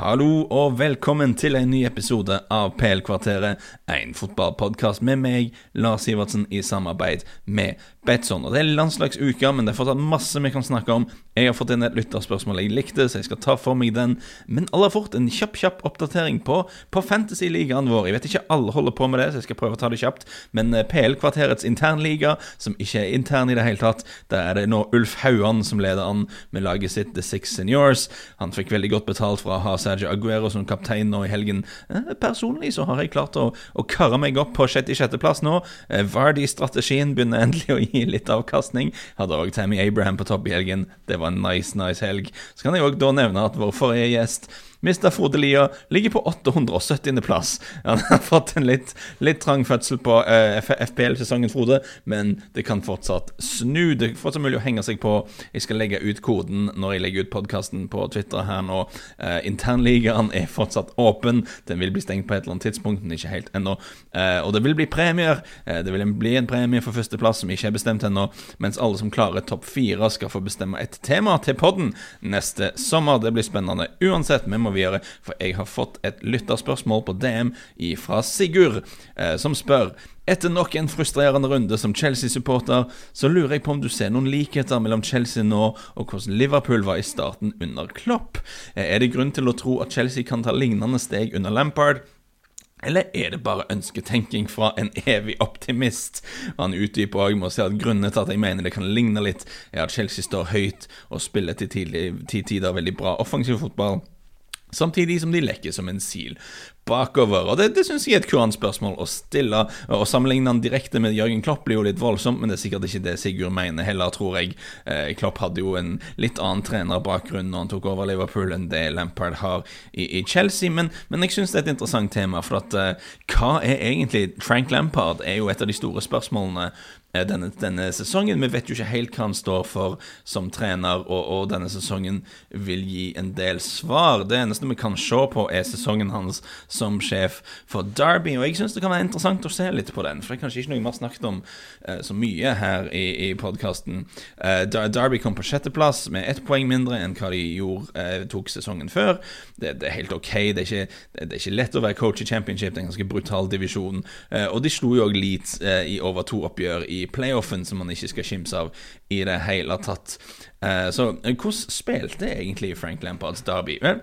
Hallo og velkommen til en ny episode av PL-kvarteret, en fotballpodkast med meg, Lars Sivertsen, i samarbeid med Betson. Og Det er landslagsuke, men det er fortsatt masse vi kan snakke om. Jeg har fått inn et lytterspørsmål jeg likte, så jeg skal ta for meg den. Men aller fort en kjapp kjapp oppdatering på, på Fantasy-ligaen vår. Jeg vet ikke alle holder på med det, så jeg skal prøve å ta det kjapt. Men eh, PL-kvarterets internliga, som ikke er intern i det hele tatt, der er det nå Ulf Hauan som leder an med laget sitt The Six Seniors. Han fikk veldig godt betalt fra å ha Sergio Aguero som kaptein nå i helgen. Eh, personlig så har jeg klart å, å karre meg opp på sjette-sjetteplass nå. Eh, Vardy-strategien begynner endelig å gi litt avkastning. Hadde òg Tammy Abraham på topp i helgen. Det var en nice, nice helg. Så kan jeg òg da nevne at vår forrige gjest Mr. Frode Lia ligger på 870.-plass. Han har fått en litt, litt trang fødsel på uh, FPL-sesongen, Frode, men det kan fortsatt snu. Det er fortsatt mulig å henge seg på. Jeg skal legge ut koden når jeg legger ut podkasten på Twitter her nå. Uh, internligaen er fortsatt åpen. Den vil bli stengt på et eller annet tidspunkt, men ikke helt ennå. Uh, og det vil bli premier. Det vil bli en premie for førsteplass som ikke er bestemt ennå, mens alle som klarer topp fire, skal få bestemme et tema til podden neste sommer. Det blir spennende uansett. Vi må videre, for jeg har fått et lytterspørsmål på DM fra Sigurd, eh, som spør etter nok en frustrerende runde som Chelsea-supporter, så lurer jeg på om du ser noen likheter mellom Chelsea nå og hvordan Liverpool var i starten under Klopp. Eh, er det grunn til å tro at Chelsea kan ta lignende steg under Lampard? Eller er det bare ønsketenking fra en evig optimist? Han utdyper òg med å si at grunnene til at jeg mener det kan ligne litt, er at Chelsea står høyt og spiller til tidlig, tider veldig bra offensiv fotball. Samtidig som de lekker som en sil bakover. Og Det, det syns jeg er et kurant spørsmål å stille. Å sammenligne han direkte med Jørgen Klopp blir jo litt voldsomt, men det er sikkert ikke det Sigurd mener heller, tror jeg. Eh, Klopp hadde jo en litt annen trenerbakgrunn når han tok over Liverpool enn det Lampard har i, i Chelsea, men, men jeg syns det er et interessant tema. For at eh, hva er egentlig Frank Lampard? er jo et av de store spørsmålene denne, denne, sesongen. Vi vet jo ikke helt hva han står for som trener, og, og, denne sesongen vil gi en del svar. Det eneste vi kan se på, er sesongen hans som sjef for Derby, og jeg syns det kan være interessant å se litt på den, for det er kanskje ikke noe vi har snakket om uh, så mye her i, i podkasten. Eh, Derby kom på sjetteplass med ett poeng mindre enn hva de gjorde, uh, tok sesongen før. Det, det, er helt ok, det er, ikke, det, er, ikke, lett å være coach i championship, det er en ganske brutal divisjon, og de slo jo òg Leeds i over to oppgjør i playoffen som man ikke skal kimse av i det hele tatt. Uh, så hvordan spilte egentlig Frank Lampards Derby? Vel,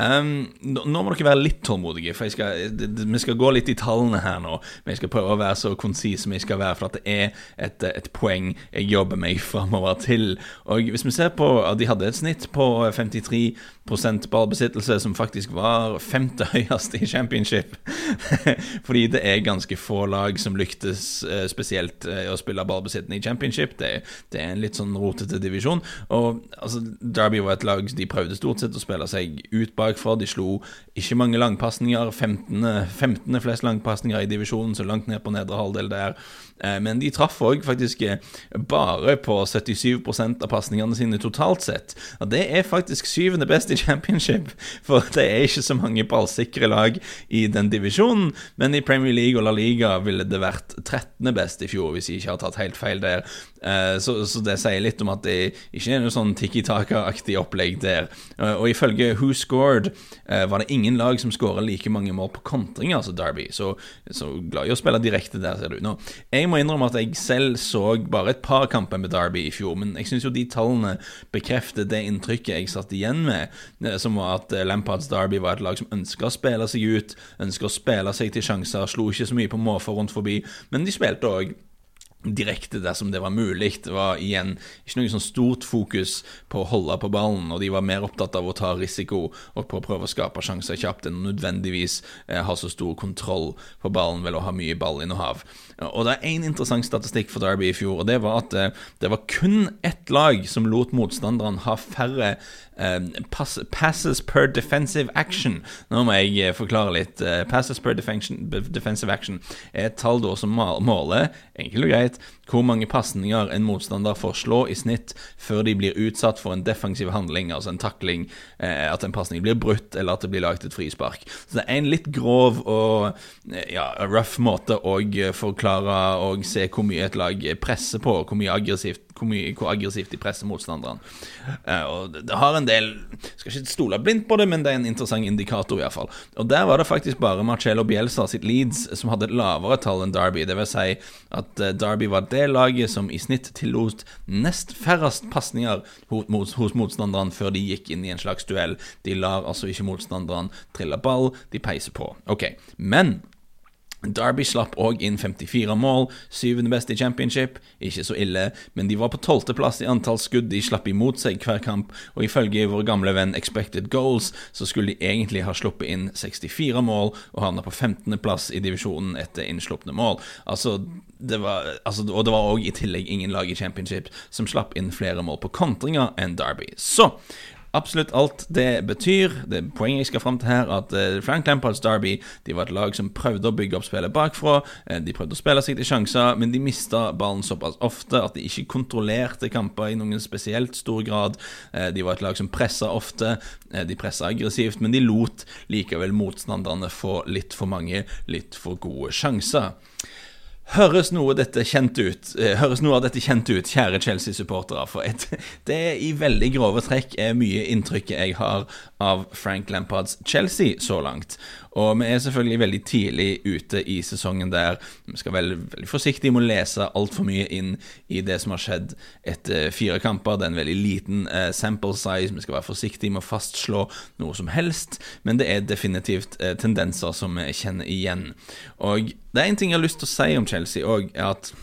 Um, nå må dere være litt tålmodige, for skal, vi skal gå litt i tallene her nå. Men jeg skal prøve å være så konsis som jeg skal være, for at det er et, et poeng jeg jobber meg framover til. Og Hvis vi ser på at de hadde et snitt på 53% ballbesittelse, som faktisk var femte høyest i championship. Fordi det er ganske få lag som lyktes eh, spesielt eh, å spille ballbesittende i championship. Det, det, er en litt sånn rotete divisjon. Og altså, Derby var et lag de prøvde stort sett å spille seg ut bakfra. De slo ikke mange langpasninger. 15. 15. flest langpasninger i divisjonen, så langt ned på nedre halvdel der. Eh, men de traff òg faktisk bare på 77% av pasningene sine totalt sett. Og det er faktisk syvende best i championship, for det er ikke så mange ballsikre lag i den divisjonen. Men i Premier League og La Liga ville det vært 13. best i fjor, hvis jeg ikke har tatt helt feil der. Eh, så, så det sier litt om at det ikke er noe sånn tikki-taka-aktig opplegg der. Eh, og ifølge Who Scored eh, var det ingen lag som skåra like mange mål på kontring, altså Derby. Så, så glad i å spille direkte der, ser du. Nå, jeg må innrømme at jeg selv så bare et par kamper med Derby i fjor, men jeg syns jo de tallene bekrefter det inntrykket jeg satt igjen med Eh, som var at eh, Lampards Derby var et lag som ønska å spille seg ut, ønska å spille seg til sjanser, slo ikke så mye på måfå rundt forbi, men de spilte òg direkte dersom det var mulig. Det var igjen ikke noe sånn stort fokus på å holde på ballen, og de var mer opptatt av å ta risiko og på å prøve å skape sjanser kjapt enn nødvendigvis eh, ha så stor kontroll på ballen ved å ha mye ballinnehav. Og det er én interessant statistikk for Derby i fjor, og det var at eh, det var kun ett lag som lot motstanderen ha færre eh, pass, passes per defensive action. Nå må jeg eh, forklare litt. Eh, passes per defensive action er et tall da som måler, enkelt og greit, vet hvor mange pasninger en motstander får slå i snitt før de blir utsatt for en defensiv handling, altså en takling, eh, at en pasning blir brutt, eller at det blir laget et frispark. Så det er en litt grov og eh, ja, rough måte å forklare og se hvor mye et lag presser på, hvor mye aggressivt hvor, mye, hvor aggressivt de presser motstanderen. Uh, og det har en del Skal ikke stole blindt på det, men det er en interessant indikator, iallfall. Og der var det faktisk bare Marcello Bielsa sitt Leeds som hadde et lavere tall enn Derby. Det vil si at uh, Derby var det laget som i snitt tillot nest færrest pasninger hos motstanderen før de gikk inn i en slags duell. De lar altså ikke motstanderen trille ball, de peiser på. Ok, men Derby slapp òg inn 54 mål, syvende best i championship. Ikke så ille, men de var på tolvteplass i antall skudd de slapp imot seg hver kamp, og ifølge vår gamle venn Expected Goals så skulle de egentlig ha sluppet inn 64 mål og havna på 15.-plass i divisjonen etter innslupne mål. Altså, det var, altså, og det var òg i tillegg ingen lag i championship som slapp inn flere mål på kontringer enn Derby. Så absolutt alt det betyr. Det Poenget jeg skal fram til her, at uh, Frank Lampards Derby de var et lag som prøvde å bygge opp spillet bakfra. Uh, de prøvde å spille seg til sjanser, men de mista ballen såpass ofte at de ikke kontrollerte kamper i noen spesielt stor grad. Uh, de var et lag som pressa ofte. de pressa aggressivt, men de lot likevel motstanderne få litt for mange, litt for gode sjanser. Høres noe, dette kjent ut, eh, høres noe av dette kjent ut, kjære Chelsea-supportere? For et, det i veldig grove trekk er mye inntrykket jeg har av Frank Lampards Chelsea så langt. Og vi er selvfølgelig veldig tidlig ute i sesongen der vi skal være veldig forsiktige med å lese altfor mye inn i det som har skjedd etter fire kamper. Det er en veldig liten uh, sample size. Vi skal være forsiktige med å fastslå noe som helst, men det er definitivt uh, tendenser som vi kjenner igjen. Og det er en ting jeg har lyst til å si om Chelsea òg, er at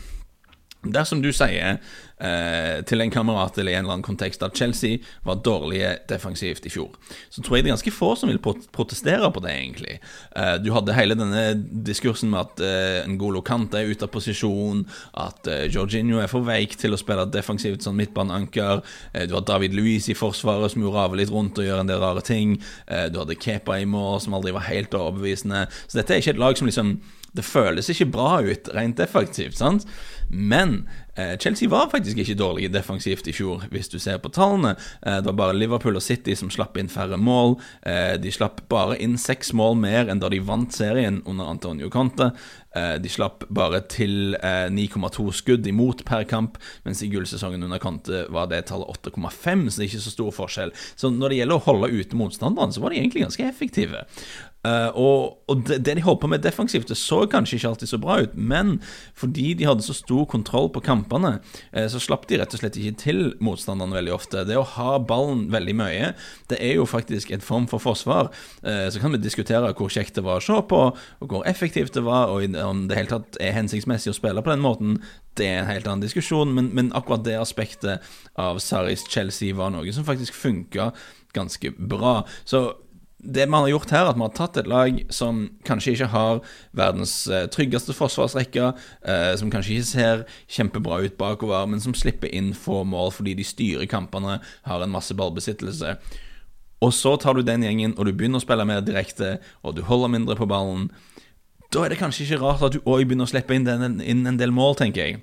dersom du sier eh, til en kamerat eller i en eller annen kontekst at Chelsea var dårlige defensivt i fjor, så tror jeg det er ganske få som vil protestere på det, egentlig. Eh, du hadde hele denne diskursen med at eh, Ngolo Kante er ute av posisjon, at eh, Jorginho er for veik til å spille defensivt som midtbaneanker, eh, du har David Luiz i forsvaret som jo raver litt rundt og gjør en del rare ting, eh, du hadde Kepa i mål som aldri var helt overbevisende. Så dette er ikke et lag som liksom det føles ikke bra ut rent defensivt, sant? Men Eh, Chelsea var faktisk ikke dårlige defensivt i fjor, hvis du ser på tallene. Eh, det var bare Liverpool og City som slapp inn færre mål. Eh, de slapp bare inn seks mål mer enn da de vant serien under Antonio Conte. De slapp bare til 9,2 skudd imot per kamp, mens i gullsesongen under Conte var det tallet 8,5, så det er ikke så stor forskjell. Så når det gjelder å holde ute motstanderne, så var de egentlig ganske effektive. Uh, og, og det, det, de holdt på med defensivt, det så kanskje ikke alltid så bra ut, men fordi de hadde så stor kontroll på kampene, uh, så slapp de rett og slett ikke til motstanderne veldig ofte. Det å ha ballen veldig mye, det er jo faktisk en form for forsvar. Uh, så kan vi diskutere hvor kjekt det var å se på, og hvor effektivt det var, og om det hele tatt er hensiktsmessig å spille på den måten. Det er en helt annen diskusjon, men, men akkurat det aspektet av Saris Chelsea var noe som faktisk funka ganske bra. Så det man har gjort her, at man har tatt et lag som kanskje ikke har verdens eh, tryggeste forsvarsrekke, eh, som kanskje ikke ser kjempebra ut bakover, men som slipper inn få mål fordi de styrer kampene, har en masse ballbesittelse. Og så tar du den gjengen, og du begynner å spille mer direkte, og du holder mindre på ballen. Da er det kanskje ikke rart at du òg begynner å slippe inn, den, inn en del mål, tenker jeg.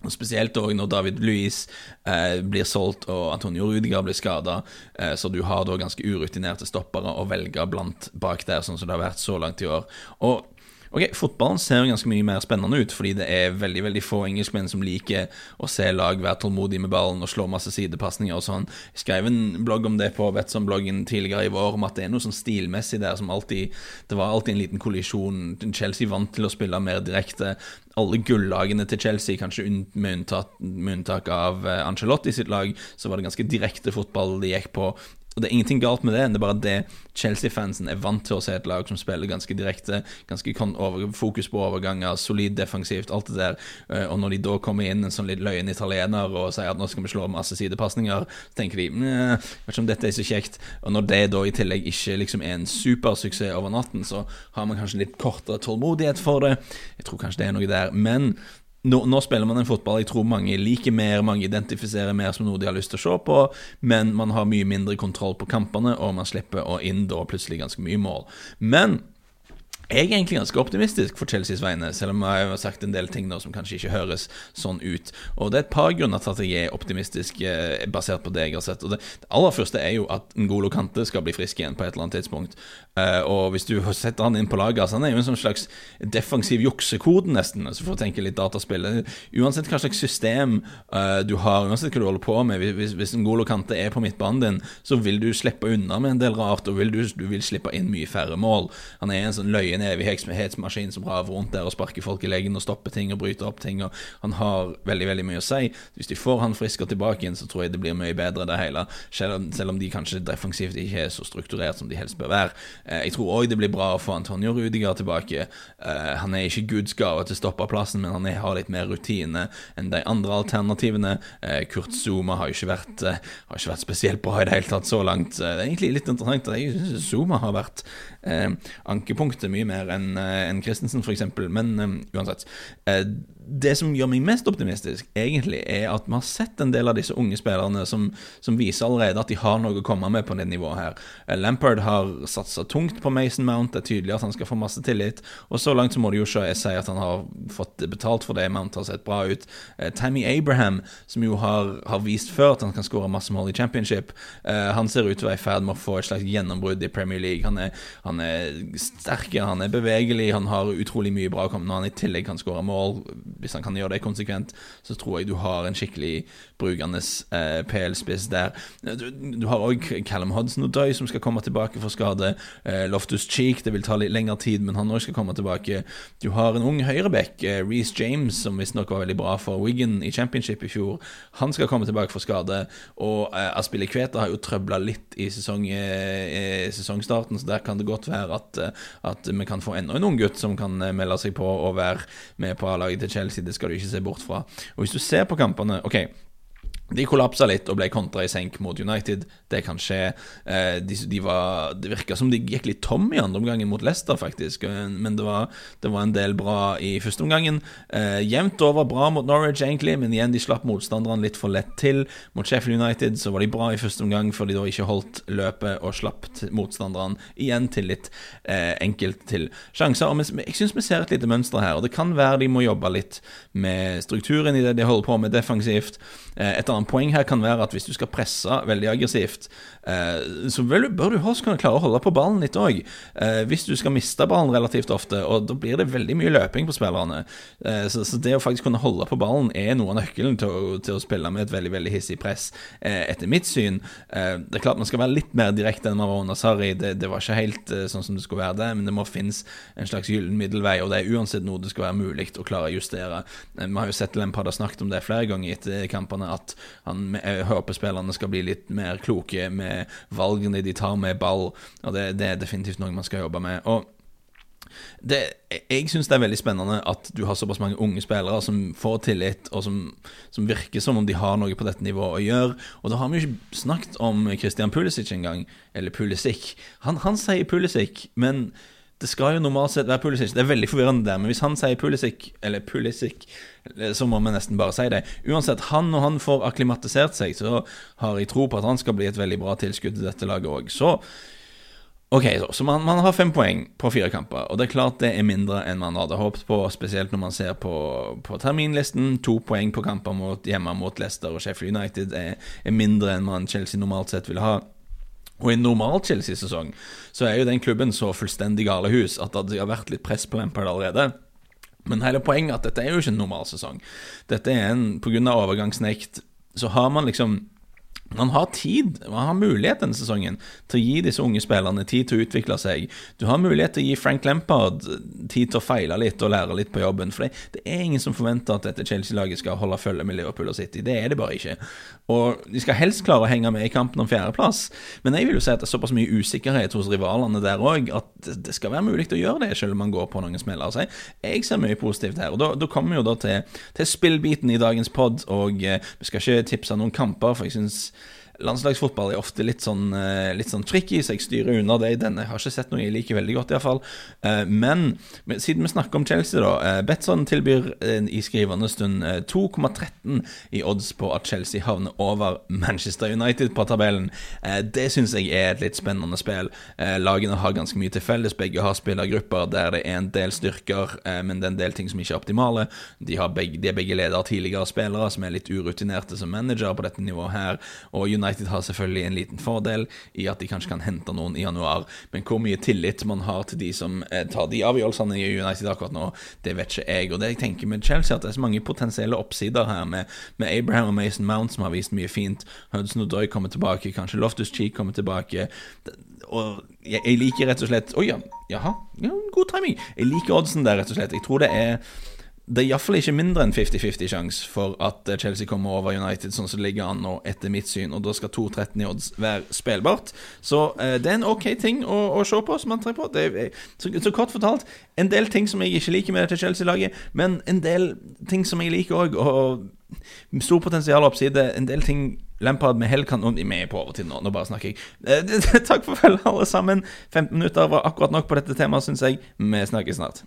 Og Spesielt også når David Luiz eh, blir solgt og Antonio Rudiger blir skada. Eh, så du har da ganske urutinerte stoppere å velge blant bak der, sånn som det har vært så langt i år. Og Ok, Fotballen ser ganske mye mer spennende ut, fordi det er veldig veldig få engelskmenn som liker å se lag være tålmodige med ballen og slå masse sidepasninger og sånn. Jeg skrev en blogg om det på Betson-bloggen tidligere i vår, om at det er noe sånn stilmessig der som alltid Det var alltid en liten kollisjon. Chelsea vant til å spille mer direkte. Alle gullagene til Chelsea, kanskje med unntak, med unntak av eh, Angelotti sitt lag, så var det ganske direkte fotball de gikk på. Og det er ingenting galt med det, det er bare det Chelsea-fansen er vant til å se et lag som spiller ganske direkte, ganske fokus på overganger, solid defensivt, alt det der. Eh, og når de da kommer inn en sånn litt løyen italiener og sier at nå skal vi slå masse sidepasninger, så tenker de vet ikke om dette er så kjekt. Og når det da i tillegg ikke liksom er en supersuksess over natten, så har man kanskje litt kortere tålmodighet for det. Jeg tror kanskje det er noe der. Men nå, nå, spiller man en fotball jeg tror mange liker mer, mange identifiserer mer som noe de har lyst til å se på, men man har mye mindre kontroll på kampene, og man slipper å inn da plutselig ganske mye mål. Men jeg er egentlig ganske optimistisk for Chelseas vegne, selv om jeg har sagt en del ting nå som kanskje ikke høres sånn ut. Og Det er et par grunner til at jeg er optimistisk, eh, basert på det jeg har sett. Og Det, det aller første er jo at Ngolo Kante skal bli frisk igjen på et eller annet tidspunkt. Eh, og hvis du setter han inn på laget altså Han er jo en sånn slags defensiv juksekode, nesten, altså for å tenke litt dataspill. Uansett hva slags system eh, du har, uansett hva du holder på med, hvis, hvis Ngolo Kante er på midtbanen din, så vil du slippe unna med en del rart, og vil du, du vil slippe inn mye færre mål. Han er en sånn løyen evighetsmaskin som raver rundt der og sparker folk i leggen og stopper ting og bryter opp ting. Og han har veldig veldig mye å si. Hvis de får han frisk og tilbake igjen, så tror jeg det blir mye bedre, det hele. Selv om, selv om de kanskje defensivt ikke er så strukturert som de helst bør være. Eh, jeg tror òg det blir bra å få Antonio Rudiger tilbake. Eh, han er ikke Guds gave til stopperplassen, men han har litt mer rutine enn de andre alternativene. Eh, Kurt Zuma har ikke vært, har ikke vært spesielt bra i det hele tatt så langt. Det er egentlig litt interessant jeg syns Zuma har vært ankepunktet mye mer enn en Christensen, f.eks. Men um, uansett. Det som gjør meg mest optimistisk, egentlig, er at vi har sett en del av disse unge spillerne som, som viser allerede at de har noe å komme med på det nivået her. Eh, Lampard har satsa tungt på Mason Mount, det er tydelig at han skal få masse tillit. Og så langt så må det jo ikke si at han har fått betalt for det. Mount har sett bra ut. Eh, Tammy Abraham, som jo har, har vist før at han kan skåre masse mål i championship, eh, han ser ut til å være i ferd med å få et slags gjennombrudd i Premier League. Han er, han er sterk, han er bevegelig, han har utrolig mye bra å komme når han i tillegg kan skåre mål hvis han kan gjøre det konsekvent, så tror jeg du har en skikkelig brukende eh, PL-spiss der. Du, du har òg Callum Hodson og Doy som skal komme tilbake for skade. Eh, Loftus Cheek, det vil ta litt lengre tid, men han òg skal komme tilbake. Du har en ung høyreback, eh, Reece James, som visstnok var veldig bra for Wigan i championship i fjor. Han skal komme tilbake for skade. Og eh, Aspille Kveta har jo trøbla litt i sesong, eh, sesongstarten, så der kan det godt være at, eh, at vi kan få enda en ung gutt som kan eh, melde seg på og være med på A-laget til Chelsea Chelsea, det skal du ikke se bort fra. Og hvis du ser på kampene Ok, de kollapsa litt og ble kontra i senk mot United. Det kan skje. Eh, de, de var, det virka som de gikk litt tom i andre omgangen mot Leicester, faktisk. Men det var, det var en del bra i første omgangen. Eh, jevnt over bra mot Norwich, egentlig, men igjen, de slapp motstanderne litt for lett til. Mot Sheffield United så var de bra i første omgang, for de da ikke holdt løpet og slapp motstanderne igjen til litt eh, enkelt til sjanser. Og jeg syns vi ser et lite mønster her, og det kan være de må jobbe litt med strukturen i det de holder på med defensivt. Eh, et annet poeng her kan være at hvis du skal presse veldig aggressivt, eh, så bør du også kunne klare å holde på ballen litt òg. Eh, hvis du skal miste ballen relativt ofte, og da blir det veldig mye løping på spillerne. Så det å faktisk kunne holde på ballen er noe av nøkkelen til å, til å spille med et veldig veldig hissig press, etter mitt syn. Det er klart man skal være litt mer direkte enn man var under Sarri. Det, det, var ikke helt sånn som det skulle være det, men det må finnes en slags gyllen middelvei, og det er uansett noe det skal være mulig å klare å justere. Vi har jo sett Lempard har snakket om det flere ganger etter kampene at han, jeg håper spillerne skal bli litt mer kloke med valgene de tar med ball. Og det, det er definitivt noe man skal jobbe med. Og det, jeg syns det er veldig spennende at du har såpass mange unge spillere som får tillit, og som, som, virker som om de har noe på dette nivået å gjøre. Og da har vi jo ikke snakket om Christian Pulisic engang, eller Pulisic. Han, han sier Pulisic, men det skal jo normalt sett være Pulisic. Det er veldig forvirrende der, men hvis han sier Pulisic, eller Pulisic, så må vi nesten bare si det. Uansett, han og han får akklimatisert seg, så har jeg tro på at han skal bli et veldig bra tilskudd til dette laget òg. Så Ok, så, så man, man, har fem poeng på fire kamper, og det er klart det er mindre enn man hadde håpet på, spesielt når man ser på, på terminlisten. To poeng på kamper mot, hjemme mot Leicester og Sheffield United er, er mindre enn man Chelsea normalt sett ville ha. Og i en normal Chelsea-sesong så er jo den klubben så fullstendig galehus at det har vært litt press på Lampard allerede. Men hele poenget er at dette er jo ikke en normal sesong. Dette er en Pga. overgangsnekt så har man liksom man har tid, man har mulighet denne sesongen til å gi disse unge spillerne tid til å utvikle seg. Du har mulighet til å gi Frank Lampard tid til å feile litt og lære litt på jobben. For det, er ingen som forventer at dette Chelsea-laget skal holde følge med Liverpool og City. Det er det bare ikke. Og de skal helst klare å henge med i kampen om fjerdeplass. Men jeg vil jo si at det er såpass mye usikkerhet hos rivalene der òg at det skal være mulig å gjøre det, selv om man går på noen smeller. Så jeg, ser mye positivt her. Og da, da kommer vi jo da til, til spillbiten i dagens pod, og eh, vi skal ikke tipse noen kamper, for jeg syns landslagsfotball er ofte litt sånn, eh, litt sånn tricky, så jeg styrer unna det i denne. Jeg har ikke sett noe jeg liker veldig godt, iallfall. Uh, men siden vi snakker om Chelsea, da. Uh, Betson tilbyr i skrivende stund 2,13 i odds på at Chelsea havner over Manchester United på tabellen. det syns jeg er et litt spennende spill. lagene har ganske mye til felles. Begge har spillergrupper der det er en del styrker, men det er en del ting som ikke er optimale. De, begge, de er begge ledere tidligere spillere som er litt urutinerte som manager på dette nivået her. Og United har selvfølgelig en liten fordel i at de kanskje kan hente noen i januar. Men hvor mye tillit man har til de som eh, tar de avgjørelsene i United akkurat nå, det vet ikke jeg. Og det jeg tenker med Chelsea, at det er så mange potensielle oppsider her med, med Abraham og Mason Mount, som har vist mye fint. Hudson Odoi kommer tilbake, kanskje Loftus Cheek kommer tilbake. Og jeg, jeg liker rett og slett Oi, ja, jaha. Ja, god timing. Jeg liker oddsen der, rett og slett. Jeg tror det er det er iallfall ikke mindre enn 50-50 sjanse for at eh, Chelsea kommer over United, sånn som det ligger an nå, etter mitt syn. Og da skal 2-13 i odds være spillbart. Så eh, det er en ok ting å, å se på, som man trenger på. Er, så, så, kort fortalt, en del ting som jeg ikke liker med dette Chelsea-laget, men en del ting som jeg liker òg. Og stor potensial oppside. En del ting Lampard med hell kan Vi er på overtid nå, nå bare snakker jeg. Eh, takk for følget, alle sammen. 15 minutter var akkurat nok på dette temaet, syns jeg. Vi snakkes snart.